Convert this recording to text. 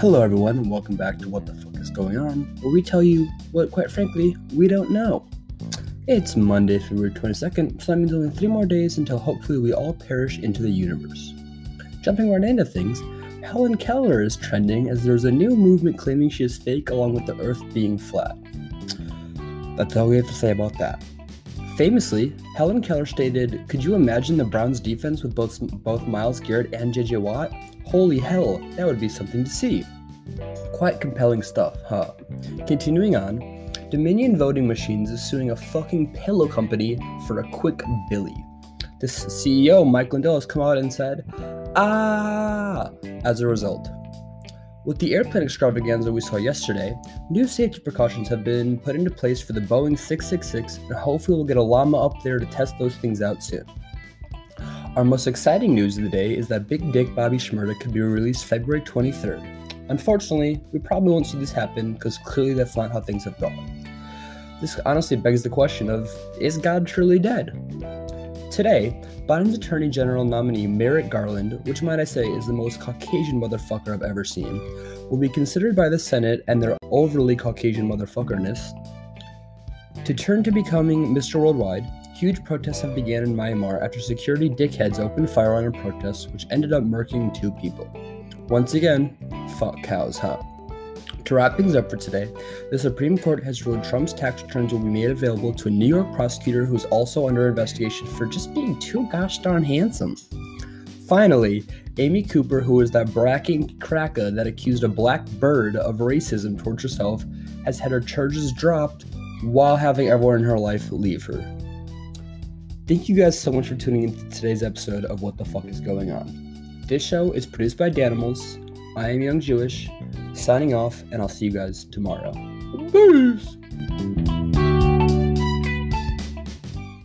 Hello, everyone, and welcome back to What the Fuck is Going On, where we tell you what, quite frankly, we don't know. It's Monday, February 22nd, so that means only three more days until hopefully we all perish into the universe. Jumping right into things, Helen Keller is trending as there's a new movement claiming she is fake along with the Earth being flat. That's all we have to say about that. Famously, Helen Keller stated, Could you imagine the Browns defense with both, both Myles Garrett and JJ Watt? Holy hell, that would be something to see. Quite compelling stuff, huh? Continuing on, Dominion Voting Machines is suing a fucking pillow company for a quick billy. This CEO, Mike Lindell, has come out and said, ah, as a result. With the airplane extravaganza we saw yesterday, new safety precautions have been put into place for the Boeing 666, and hopefully we'll get a llama up there to test those things out soon. Our most exciting news of the day is that Big Dick Bobby Shmurda could be released February 23rd. Unfortunately, we probably won't see this happen because clearly that's not how things have gone. This honestly begs the question of is God truly dead? Today, Biden's Attorney General nominee Merrick Garland, which might I say is the most Caucasian motherfucker I've ever seen, will be considered by the Senate and their overly Caucasian motherfuckerness to turn to becoming Mr. Worldwide Huge protests have begun in Myanmar after security dickheads opened fire on a protest, which ended up murking two people. Once again, fuck cows, huh? To wrap things up for today, the Supreme Court has ruled Trump's tax returns will be made available to a New York prosecutor who is also under investigation for just being too gosh darn handsome. Finally, Amy Cooper, who is that bracking cracker that accused a black bird of racism towards herself, has had her charges dropped while having everyone in her life leave her. Thank you guys so much for tuning in to today's episode of What the Fuck is Going On. This show is produced by Danimals. I am Young Jewish, signing off, and I'll see you guys tomorrow. Peace!